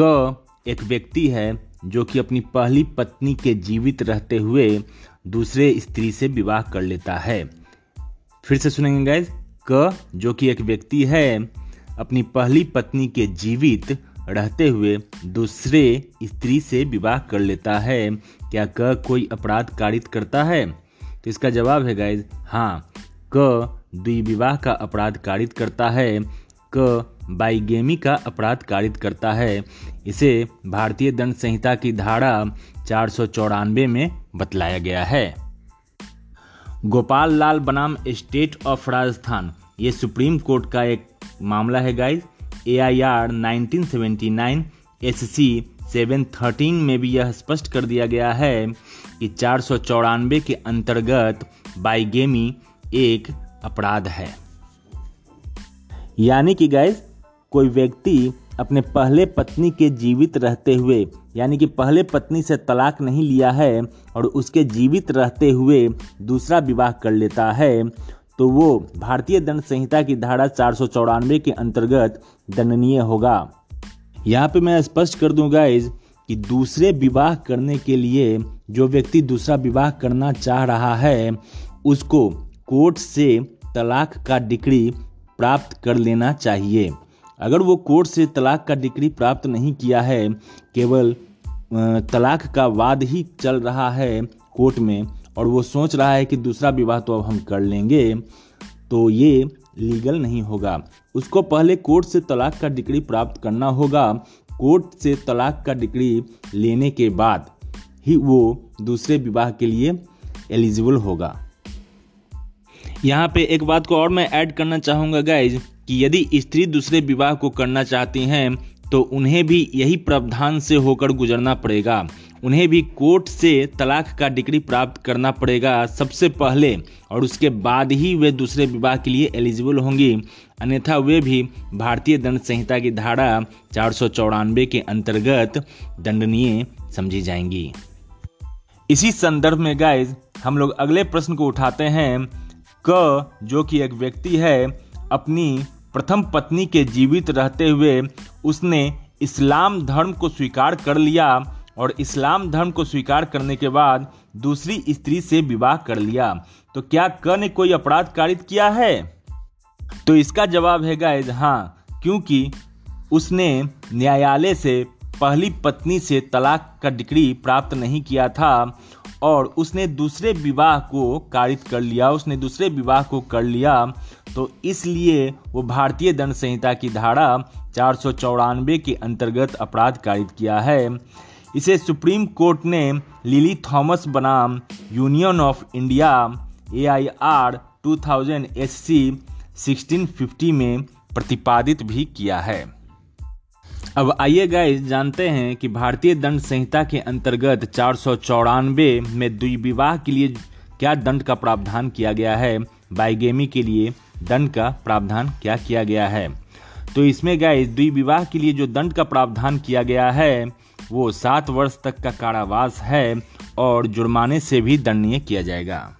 क एक व्यक्ति है जो कि अपनी पहली पत्नी के जीवित रहते हुए दूसरे स्त्री से विवाह कर लेता है। फिर से सुनेंगे गैस क, जो कि एक व्यक्ति है, अपनी पहली पत्नी के जीवित रहते हुए दूसरे स्त्री से विवाह कर लेता है। क्या क कोई अपराध कारित करता है? तो इसका जवाब है गाइज़ हाँ क द्विविवाह का अपराध कारित करता है। क बाइगेमी का अपराध कारित करता है। इसे भारतीय दंड संहिता की धारा चार सौ चौरानवे में बतलाया गया है। गोपाल लाल बनाम स्टेट ऑफ़ राजस्थान। ये सुप्रीम कोर्ट का एक मामला है guys A I R nineteen seventy S C seven thirteen में भी यह स्पष्ट कर दिया गया है कि चार सौ चौरानवे के अंतर्गत बाइगेमी एक अपराध है। यानी कि गाइज़ कोई व्यक्ति अपने पहले पत्नी के जीवित रहते हुए, यानी कि पहले पत्नी से तलाक नहीं लिया है और उसके जीवित रहते हुए दूसरा विवाह कर लेता है तो वो भारतीय दंड संहिता की धारा चार सौ चौरानवे के अंतर्गत दंडनीय होगा। यहाँ पे मैं स्पष्ट कर दूँ गाइज़ कि दूसरे विवाह करने के लिए जो व्यक्ति दूसरा विवाह करना चाह रहा है, उसको कोर्ट से तलाक का डिग्री प्राप्त कर लेना चाहिए। अगर वो कोर्ट से तलाक का डिग्री प्राप्त नहीं किया है, केवल तलाक का वाद ही चल रहा है कोर्ट में, और वो सोच रहा है कि दूसरा विवाह तो अब हम कर लेंगे तो ये लीगल नहीं होगा। उसको पहले कोर्ट से तलाक का डिग्री प्राप्त करना होगा। कोर्ट से तलाक का डिग्री लेने के बाद ही वो दूसरे विवाह के लिए एलिजिबल होगा। यहाँ पे एक बात को और मैं ऐड करना चाहूँगा गाइज़ कि यदि स्त्री दूसरे विवाह को करना चाहती हैं तो उन्हें भी यही प्रावधान से होकर गुजरना पड़ेगा। उन्हें भी कोर्ट से तलाक का डिग्री प्राप्त करना पड़ेगा सबसे पहले, और उसके बाद ही वे दूसरे विवाह के लिए एलिजिबल होंगी। अन्यथा वे भी भारतीय दंड संहिता की धारा चार सौ चौरानवे के अंतर्गत दंडनीय समझी जाएँगी। इसी संदर्भ में गाइज़ हम लोग अगले प्रश्न को उठाते हैं। क, जो कि एक व्यक्ति है, अपनी प्रथम पत्नी के जीवित रहते हुए उसने इस्लाम धर्म को स्वीकार कर लिया और इस्लाम धर्म को स्वीकार करने के बाद दूसरी स्त्री से विवाह कर लिया। तो क्या क ने कोई अपराध कारित किया है? तो इसका जवाब है गाइज़ हाँ क्योंकि उसने न्यायालय से पहली पत्नी से तलाक का डिग्री प्राप्त नहीं किया था और उसने दूसरे विवाह को कारित कर लिया, उसने दूसरे विवाह को कर लिया तो इसलिए वो भारतीय दंड संहिता की धारा चार सौ चौरानवे के अंतर्गत अपराध कारित किया है। इसे सुप्रीम कोर्ट ने लिली थॉमस बनाम union of India A I R two thousand S C, sixteen fifty में प्रतिपादित भी किया है। अब आइए गाइस जानते हैं कि भारतीय दंड संहिता के अंतर्गत चार सौ चौरानवे में द्विविवाह के लिए क्या दंड का प्रावधान किया गया है? बाइगेमी के लिए दंड का प्रावधान क्या किया गया है? तो इसमें गाइस द्विविवाह के लिए जो दंड का प्रावधान किया गया है, वो सात वर्ष तक का कारावास है और जुर्माने से भी दंडनीय किया जाएगा।